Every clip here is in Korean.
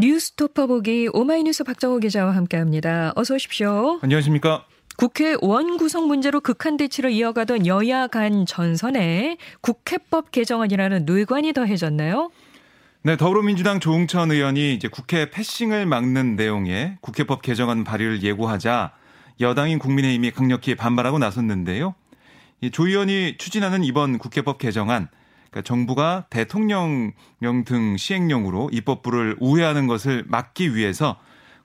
뉴스토퍼 보기 오마이뉴스 박정호 기자와 함께합니다. 어서 오십시오. 안녕하십니까? 국회 원구성 문제로 극한 대치를 이어가던 여야 간 전선에 국회법 개정안이라는 뇌관이 더해졌나요? 네, 더불어민주당 조웅천 의원이 이제 국회 패싱을 막는 내용의 국회법 개정안 발의를 예고하자 여당인 국민의힘이 강력히 반발하고 나섰는데요. 조 의원이 추진하는 이번 국회법 개정안, 그러니까 정부가 대통령령 등 시행령으로 입법부를 우회하는 것을 막기 위해서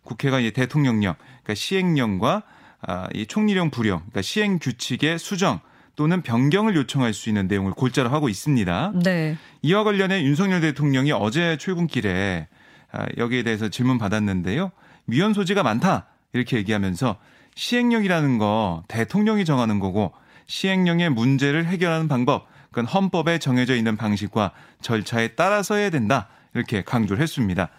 국회가 이 대통령령, 그러니까 시행령과 아, 이 총리령 불용, 그러니까 시행 규칙의 수정 또는 변경을 요청할 수 있는 내용을 골자로 하고 있습니다. 네. 이와 관련해 윤석열 대통령이 어제 출근길에 아, 여기에 대해서 질문 받았는데요. 위헌 소지가 많다 이렇게 얘기하면서 시행령이라는 거 대통령이 정하는 거고 시행령의 문제를 해결하는 방법 그건 헌법에 정해져 있는 방식과 절차에 따라서 해야 된다 이렇게 강조를 했습니다.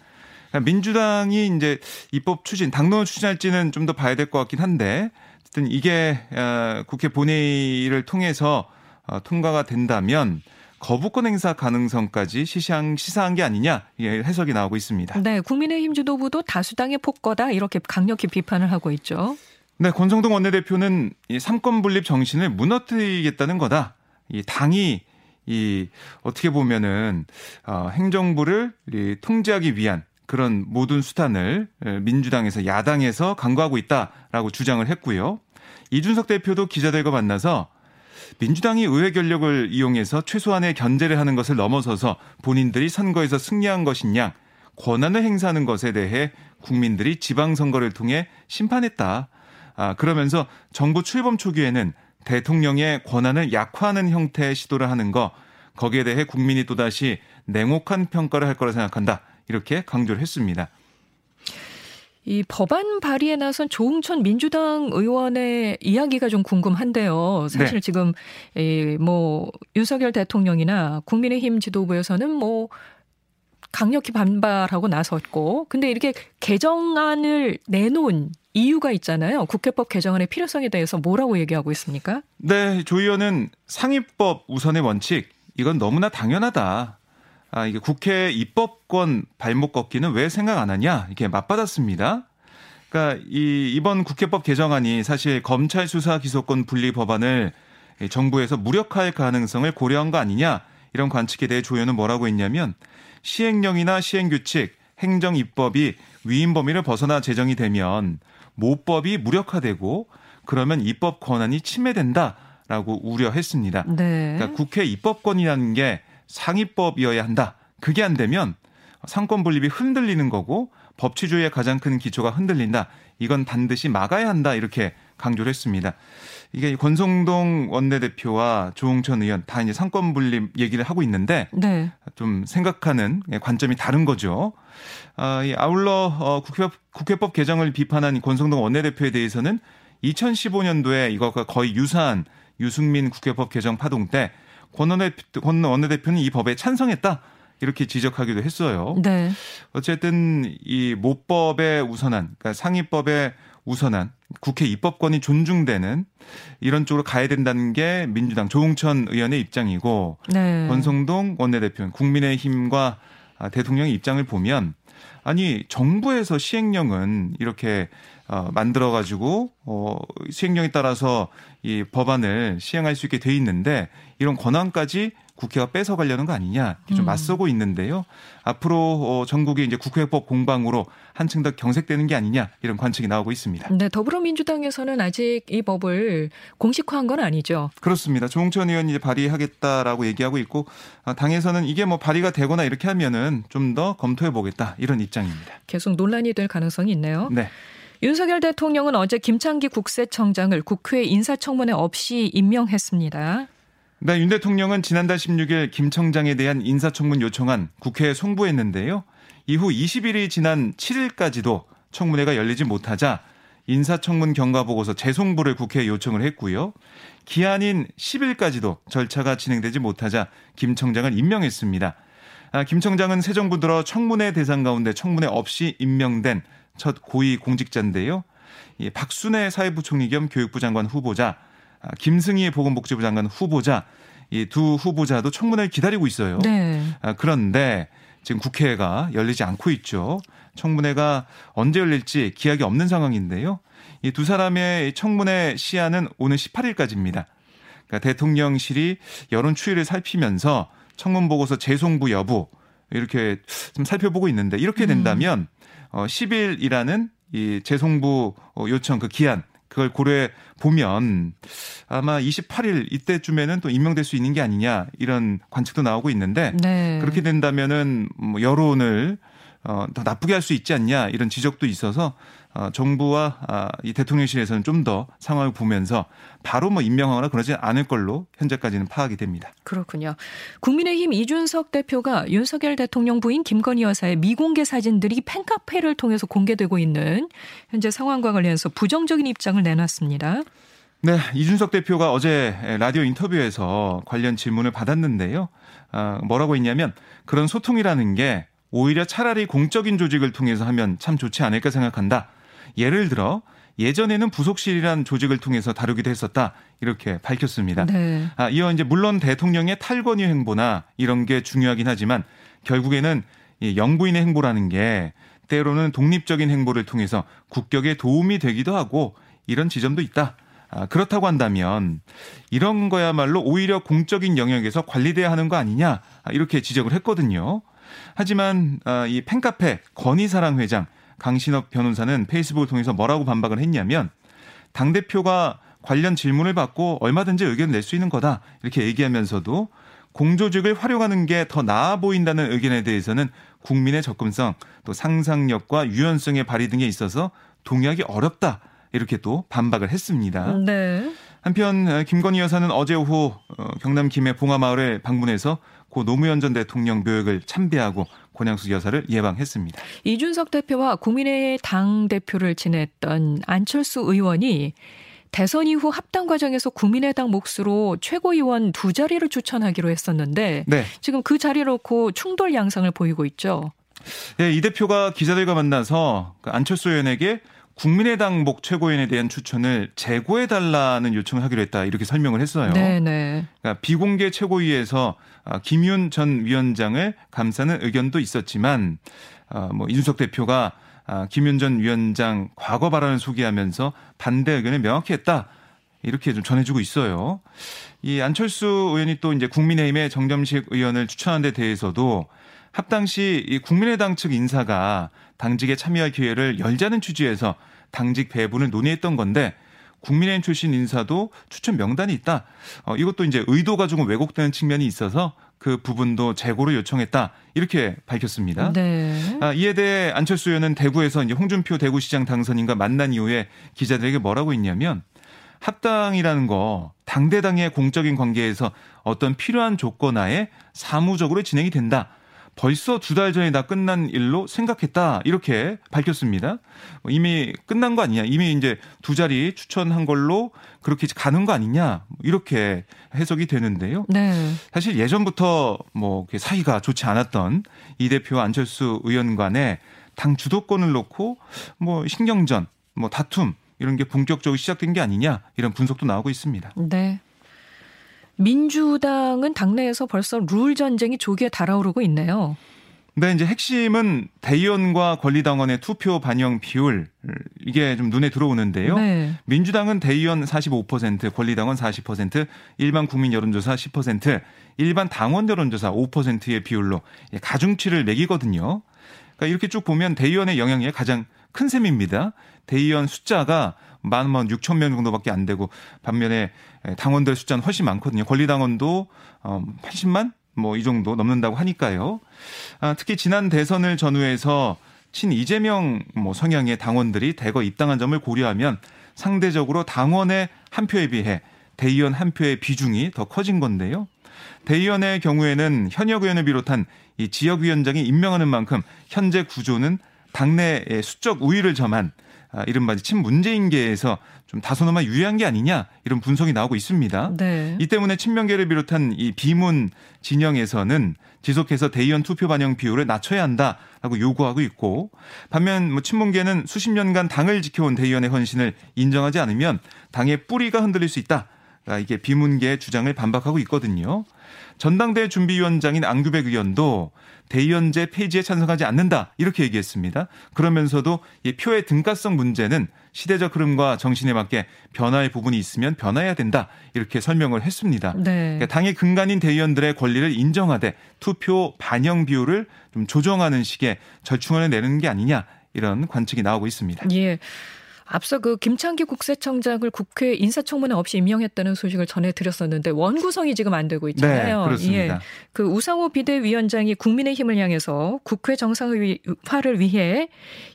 민주당이 이제 입법 추진, 당론을 추진할지는 좀 더 봐야 될 것 같긴 한데, 어쨌든 이게 어, 국회 본회의를 통해서 어, 통과가 된다면 거부권 행사 가능성까지 시시한, 시사한 게 아니냐 이게 해석이 나오고 있습니다. 네, 국민의힘 지도부도 다수당의 폭거다 이렇게 강력히 비판을 하고 있죠. 네, 권성동 원내대표는 이 삼권 분립 정신을 무너뜨리겠다는 거다. 이 당이 이 어떻게 보면은 어, 행정부를 이 통제하기 위한 그런 모든 수단을 민주당에서 야당에서 강구하고 있다라고 주장을 했고요. 이준석 대표도 기자들과 만나서 민주당이 의회 권력을 이용해서 최소한의 견제를 하는 것을 넘어서서 본인들이 선거에서 승리한 것이냐 권한을 행사하는 것에 대해 국민들이 지방선거를 통해 심판했다. 아, 그러면서 정부 출범 초기에는 대통령의 권한을 약화하는 형태의 시도를 하는 거 거기에 대해 국민이 또다시 냉혹한 평가를 할 거라 생각한다. 이렇게 강조를 했습니다. 이 법안 발의에 나선 조웅천 민주당 의원의 이야기가 좀 궁금한데요. 사실 네. 지금 이뭐 윤석열 대통령이나 국민의힘 지도부에서는 뭐 강력히 반발하고 나섰고 근데 이렇게 개정안을 내놓은 이유가 있잖아요. 국회법 개정안의 필요성에 대해서 뭐라고 얘기하고 있습니까? 네, 조 의원은 상위법 우선의 원칙 이건 너무나 당연하다. 아, 이게 국회 입법권 발목 꺾기는 왜 생각 안 하냐 이렇게 맞받았습니다. 그러니까 이 이번 국회법 개정안이 사실 검찰 수사 기소권 분리 법안을 정부에서 무력화할 가능성을 고려한 거 아니냐 이런 관측에 대해 조 의원은 뭐라고 했냐면 시행령이나 시행규칙, 행정 입법이 위임 범위를 벗어나 제정이 되면 모법이 무력화되고 그러면 입법 권한이 침해된다라고 우려했습니다. 네. 그러니까 국회 입법권이라는 게 상위법이어야 한다. 그게 안 되면 상권 분립이 흔들리는 거고 법치주의의 가장 큰 기초가 흔들린다. 이건 반드시 막아야 한다. 이렇게 강조를 했습니다. 이게 권성동 원내대표와 조응천 의원 다 이제 삼권 분립 얘기를 하고 있는데 네. 좀 생각하는 관점이 다른 거죠. 아, 아울러 어, 국회법, 국회법 개정을 비판한 권성동 원내대표에 대해서는 2015년도에 이것과 거의 유사한 유승민 국회법 개정 파동 때 권 원내대표는 이 법에 찬성했다. 이렇게 지적하기도 했어요. 네. 어쨌든 이 모법의 우선한, 그러니까 상위법의 우선한 국회 입법권이 존중되는 이런 쪽으로 가야 된다는 게 민주당 조홍천 의원의 입장이고 네. 권성동 원내대표는 국민의힘과 대통령의 입장을 보면 아니 정부에서 시행령은 이렇게 어, 만들어 가지고 어 시행령에 따라서 이 법안을 시행할 수 있게 돼 있는데 이런 권한까지 국회가 뺏어가려는 거 아니냐 좀 음. 맞서고 있는데요. 앞으로 어, 전국이 이제 국회법 공방으로 한층 더 경색되는 게 아니냐 이런 관측이 나오고 있습니다. 네, 더불어민주당에서는 아직 이 법을 공식화한 건 아니죠. 그렇습니다. 조홍천 의원이 이제 발의하겠다라고 얘기하고 있고 아, 당에서는 이게 뭐 발의가 되거나 이렇게 하면은 좀 더 검토해 보겠다 이런 입장입니다. 계속 논란이 될 가능성이 있네요. 네. 윤석열 대통령은 어제 김창기 국세청장을 국회 인사청문회 없이 임명했습니다. 네, 윤 대통령은 지난달 16일 김 청장에 대한 인사청문 요청안 국회에 송부했는데요. 이후 20일이 지난 7일까지도 청문회가 열리지 못하자 인사청문 경과보고서 재송부를 국회에 요청을 했고요. 기한인 10일까지도 절차가 진행되지 못하자 김 청장을 임명했습니다. 아, 김 청장은 새 정부 들어 청문회 대상 가운데 청문회 없이 임명된 첫 고위 공직자인데요. 이 박순애 사회부총리 겸 교육부 장관 후보자, 아, 김승희 보건복지부 장관 후보자 이 두 후보자도 청문회를 기다리고 있어요. 네. 아, 그런데 지금 국회가 열리지 않고 있죠. 청문회가 언제 열릴지 기약이 없는 상황인데요. 이 두 사람의 청문회 시한은 오는 18일까지입니다. 그러니까 대통령실이 여론 추이를 살피면서 청문 보고서 재송부 여부 이렇게 좀 살펴보고 있는데 이렇게 음. 된다면 어 10일이라는 이 재송부 요청 그 기한 그걸 고려해 보면 아마 28일 이때쯤에는 또 임명될 수 있는 게 아니냐 이런 관측도 나오고 있는데 네. 그렇게 된다면은 뭐 여론을 어, 더 나쁘게 할 수 있지 않냐 이런 지적도 있어서 어, 정부와 아, 이 대통령실에서는 좀 더 상황을 보면서 바로 뭐 임명하거나 그러지 않을 걸로 현재까지는 파악이 됩니다. 그렇군요. 국민의힘 이준석 대표가 윤석열 대통령 부인 김건희 여사의 미공개 사진들이 팬카페를 통해서 공개되고 있는 현재 상황과 관련해서 부정적인 입장을 내놨습니다. 네, 이준석 대표가 어제 라디오 인터뷰에서 관련 질문을 받았는데요. 아, 뭐라고 했냐면 그런 소통이라는 게 오히려 차라리 공적인 조직을 통해서 하면 참 좋지 않을까 생각한다. 예를 들어 예전에는 부속실이라는 조직을 통해서 다루기도 했었다. 이렇게 밝혔습니다. 네. 아, 이어 이제 물론 대통령의 탈권위 행보나 이런 게 중요하긴 하지만 결국에는 이 영부인의 행보라는 게 때로는 독립적인 행보를 통해서 국격에 도움이 되기도 하고 이런 지점도 있다. 아, 그렇다고 한다면 이런 거야말로 오히려 공적인 영역에서 관리돼야 하는 거 아니냐 아, 이렇게 지적을 했거든요. 하지만 아, 이 팬카페 건희사랑 회장 강신업 변호사는 페이스북을 통해서 뭐라고 반박을 했냐면 당 대표가 관련 질문을 받고 얼마든지 의견을 낼 수 있는 거다 이렇게 얘기하면서도 공조직을 활용하는 게 더 나아 보인다는 의견에 대해서는 국민의 접근성 또 상상력과 유연성의 발휘 등에 있어서 동의하기 어렵다 이렇게 또 반박을 했습니다. 네. 한편 김건희 여사는 어제 오후 어, 경남 김해 봉화마을을 방문해서 고 노무현 전 대통령 묘역을 참배하고 권양수 여사를 예방했습니다. 이준석 대표와 국민의 당 대표를 지냈던 안철수 의원이 대선 이후 합당 과정에서 국민의당 몫으로 최고위원 두 자리를 추천하기로 했었는데 네. 지금 그 자리를 놓고 충돌 양상을 보이고 있죠. 네, 이 대표가 기자들과 만나서 그 안철수 의원에게 국민의당 목 최고위원에 대한 추천을 재고해 달라는 요청을 하기로 했다 이렇게 설명을 했어요. 네네. 네. 그러니까 비공개 최고위에서 아, 김윤 전 위원장을 감사는 의견도 있었지만 아, 뭐 이준석 대표가 아, 김윤 전 위원장 과거 발언을 소개하면서 반대 의견을 명확히 했다. 이렇게 좀 전해주고 있어요. 이 안철수 의원이 또 이제 국민의힘의 정점식 의원을 추천한 데 대해서도 합당 시 이 국민의당 측 인사가 당직에 참여할 기회를 열자는 취지에서 당직 배분을 논의했던 건데 국민의힘 출신 인사도 추천 명단이 있다. 어, 이것도 이제 의도가 조금 왜곡되는 측면이 있어서 그 부분도 재고를 요청했다. 이렇게 밝혔습니다. 네. 아, 이에 대해 안철수 의원은 대구에서 이제 홍준표 대구시장 당선인과 만난 이후에 기자들에게 뭐라고 했냐면 합당이라는 거 당대당의 공적인 관계에서 어떤 필요한 조건 하에 사무적으로 진행이 된다. 벌써 두 달 전에 다 끝난 일로 생각했다 이렇게 밝혔습니다. 뭐 이미 끝난 거 아니냐? 이미 이제 두 자리 추천한 걸로 그렇게 가는 거 아니냐? 이렇게 해석이 되는데요. 네. 사실 예전부터 뭐 사이가 좋지 않았던 이 대표 안철수 의원 간의 당 주도권을 놓고 뭐 신경전, 뭐 다툼 이런 게 본격적으로 시작된 게 아니냐 이런 분석도 나오고 있습니다. 네. 민주당은 당내에서 벌써 룰 전쟁이 조기에 달아오르고 있네요. 네, 이제 핵심은 대의원과 권리당원의 투표 반영 비율 이게 좀 눈에 들어오는데요. 네. 민주당은 대의원 45%, 권리당원 40%, 일반 국민 여론조사 10%, 일반 당원 여론조사 5%의 비율로 가중치를 매기거든요. 그러니까 이렇게 쭉 보면 대의원의 영향이 가장 큰 셈입니다. 대의원 숫자가 만원 6천 명 정도밖에 안 되고 반면에 당원들 숫자는 훨씬 많거든요. 권리당원도 어 80만 뭐 이 정도 넘는다고 하니까요. 아, 특히 지난 대선을 전후해서 친 이재명 뭐 성향의 당원들이 대거 입당한 점을 고려하면 상대적으로 당원의 한 표에 비해 대의원 한 표의 비중이 더 커진 건데요. 대의원의 경우에는 현역 의원을 비롯한 이 지역위원장이 임명하는 만큼 현재 구조는 당내의 수적 우위를 점한 아, 이른바 친문재인계에서 좀 다소나마 유리한 게 아니냐 이런 분석이 나오고 있습니다. 네. 이 때문에 친명계를 비롯한 이 비문 진영에서는 지속해서 대의원 투표 반영 비율을 낮춰야 한다라고 요구하고 있고 반면 뭐 친문계는 수십 년간 당을 지켜온 대의원의 헌신을 인정하지 않으면 당의 뿌리가 흔들릴 수 있다. 아, 이게 비문계의 주장을 반박하고 있거든요. 전당대 준비위원장인 안규백 의원도 대의원제 폐지에 찬성하지 않는다 이렇게 얘기했습니다. 그러면서도 이 표의 등가성 문제는 시대적 흐름과 정신에 맞게 변화의 부분이 있으면 변화해야 된다 이렇게 설명을 했습니다. 네. 그러니까 당의 근간인 대의원들의 권리를 인정하되 투표 반영 비율을 좀 조정하는 식의 절충안을 내는 게 아니냐 이런 관측이 나오고 있습니다. 예. 앞서 그 김창기 국세청장을 국회 인사청문회 없이 임명했다는 소식을 전해드렸었는데 원구성이 지금 안 되고 있잖아요. 네, 그렇습니다. 예. 그 우상호 비대위원장이 국민의힘을 향해서 국회 정상화를 위해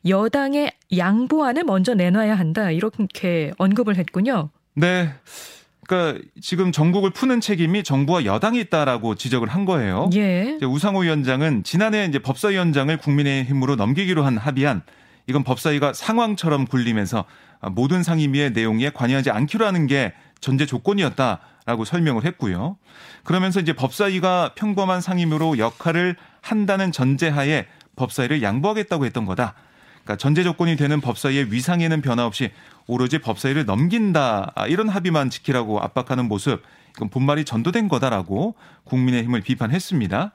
여당의 양보안을 먼저 내놔야 한다 이렇게 언급을 했군요. 네. 그러니까 지금 전국을 푸는 책임이 정부와 여당이 있다라고 지적을 한 거예요. 예. 우상호 위원장은 지난해 이제 법사위원장을 국민의힘으로 넘기기로 한 합의안 이건 법사위가 상황처럼 굴리면서 모든 상임위의 내용에 관여하지 않기로 하는 게 전제 조건이었다라고 설명을 했고요. 그러면서 이제 법사위가 평범한 상임위로 역할을 한다는 전제하에 법사위를 양보하겠다고 했던 거다. 그러니까 전제 조건이 되는 법사위의 위상에는 변화 없이 오로지 법사위를 넘긴다 이런 합의만 지키라고 압박하는 모습 이건 본말이 전도된 거다라고 국민의힘을 비판했습니다.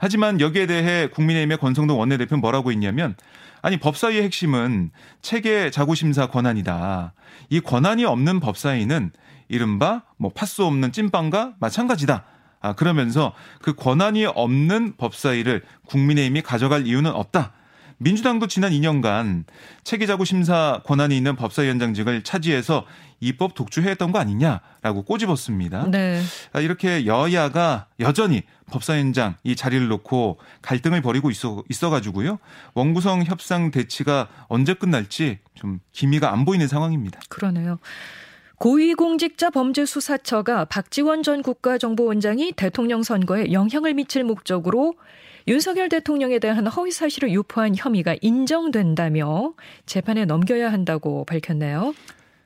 하지만 여기에 대해 국민의힘의 권성동 원내대표는 뭐라고 했냐면 아니 법사위의 핵심은 체계 자구심사 권한이다. 이 권한이 없는 법사위는 이른바 뭐 파수 없는 찐빵과 마찬가지다. 아, 그러면서 그 권한이 없는 법사위를 국민의힘이 가져갈 이유는 없다. 민주당도 지난 2년간 체계자구 심사 권한이 있는 법사위원장직을 차지해서 입법 독주했던 거 아니냐라고 꼬집었습니다. 네. 아, 이렇게 여야가 여전히 법사위원장 이 자리를 놓고 갈등을 벌이고 있어 있어가지고요. 원구성 협상 대치가 언제 끝날지 좀 기미가 안 보이는 상황입니다. 그러네요. 고위공직자 범죄수사처가 박지원 전 국가정보원장이 대통령 선거에 영향을 미칠 목적으로 윤석열 대통령에 대한 허위 사실을 유포한 혐의가 인정된다며 재판에 넘겨야 한다고 밝혔네요.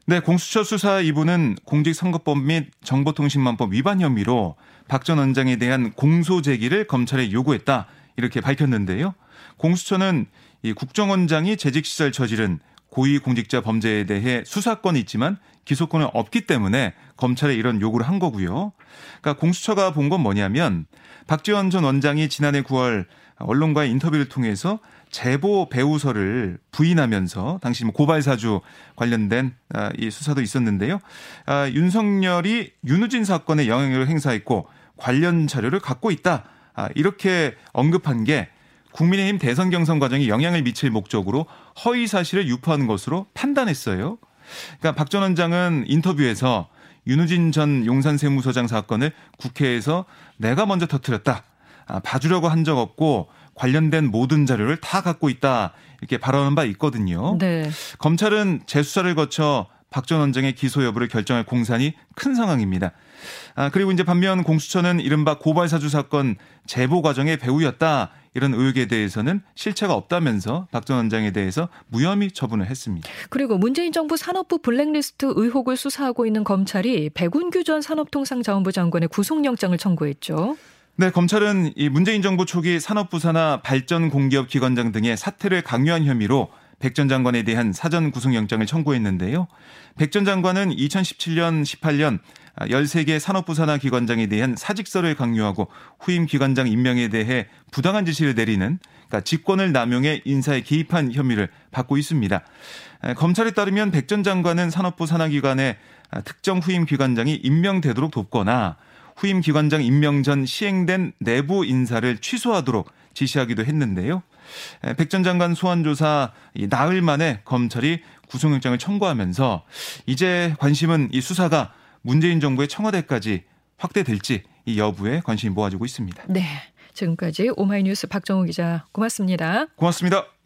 네, 공수처 수사 2부는 공직선거법 및 정보통신망법 위반 혐의로 박 전 원장에 대한 공소 제기를 검찰에 요구했다. 이렇게 밝혔는데요. 공수처는 이 국정원장이 재직 시절 저지른 고위공직자 범죄에 대해 수사권이 있지만 기소권은 없기 때문에 검찰에 이런 요구를 한 거고요. 그러니까 공수처가 본 건 뭐냐면 박지원 전 원장이 지난해 9월 언론과의 인터뷰를 통해서 제보 배우서를 부인하면서 당시 뭐 고발 사주 관련된 아, 이 수사도 있었는데요. 아, 윤석열이 윤우진 사건에 영향력을 행사했고 관련 자료를 갖고 있다. 아, 이렇게 언급한 게 국민의힘 대선 경선 과정에 영향을 미칠 목적으로 허위 사실을 유포하는 것으로 판단했어요. 그러니까 박 전 원장은 인터뷰에서 윤우진 전 용산세무서장 사건을 국회에서 내가 먼저 터뜨렸다. 아, 봐주려고 한 적 없고 관련된 모든 자료를 다 갖고 있다. 이렇게 발언한 바 있거든요. 네. 검찰은 재수사를 거쳐 박 전 원장의 기소 여부를 결정할 공산이 큰 상황입니다. 아, 그리고 이제 반면 공수처는 이른바 고발사주 사건 제보 과정의 배우였다. 이런 의혹에 대해서는 실체가 없다면서 박 전 원장에 대해서 무혐의 처분을 했습니다. 그리고 문재인 정부 산업부 블랙리스트 의혹을 수사하고 있는 검찰이 백운규 전 산업통상자원부 장관의 구속영장을 청구했죠. 네, 검찰은 이 문재인 정부 초기 산업부 산하 발전 공기업 기관장 등의 사퇴를 강요한 혐의로 백 전 장관에 대한 사전 구속영장을 청구했는데요. 백 전 장관은 2017년, 18년 13개 산업부 산하 기관장에 대한 사직서를 강요하고 후임 기관장 임명에 대해 부당한 지시를 내리는 그러니까 직권을 남용해 인사에 개입한 혐의를 받고 있습니다. 검찰에 따르면 백 전 장관은 산업부 산하 기관의 특정 후임 기관장이 임명되도록 돕거나 후임 기관장 임명 전 시행된 내부 인사를 취소하도록 지시하기도 했는데요. 백 전 장관 소환 조사 나흘 만에 검찰이 구속영장을 청구하면서 이제 관심은 이 수사가 문재인 정부의 청와대까지 확대될지 이 여부에 관심이 모아지고 있습니다. 네. 지금까지 오마이뉴스 박정우 기자 고맙습니다. 고맙습니다.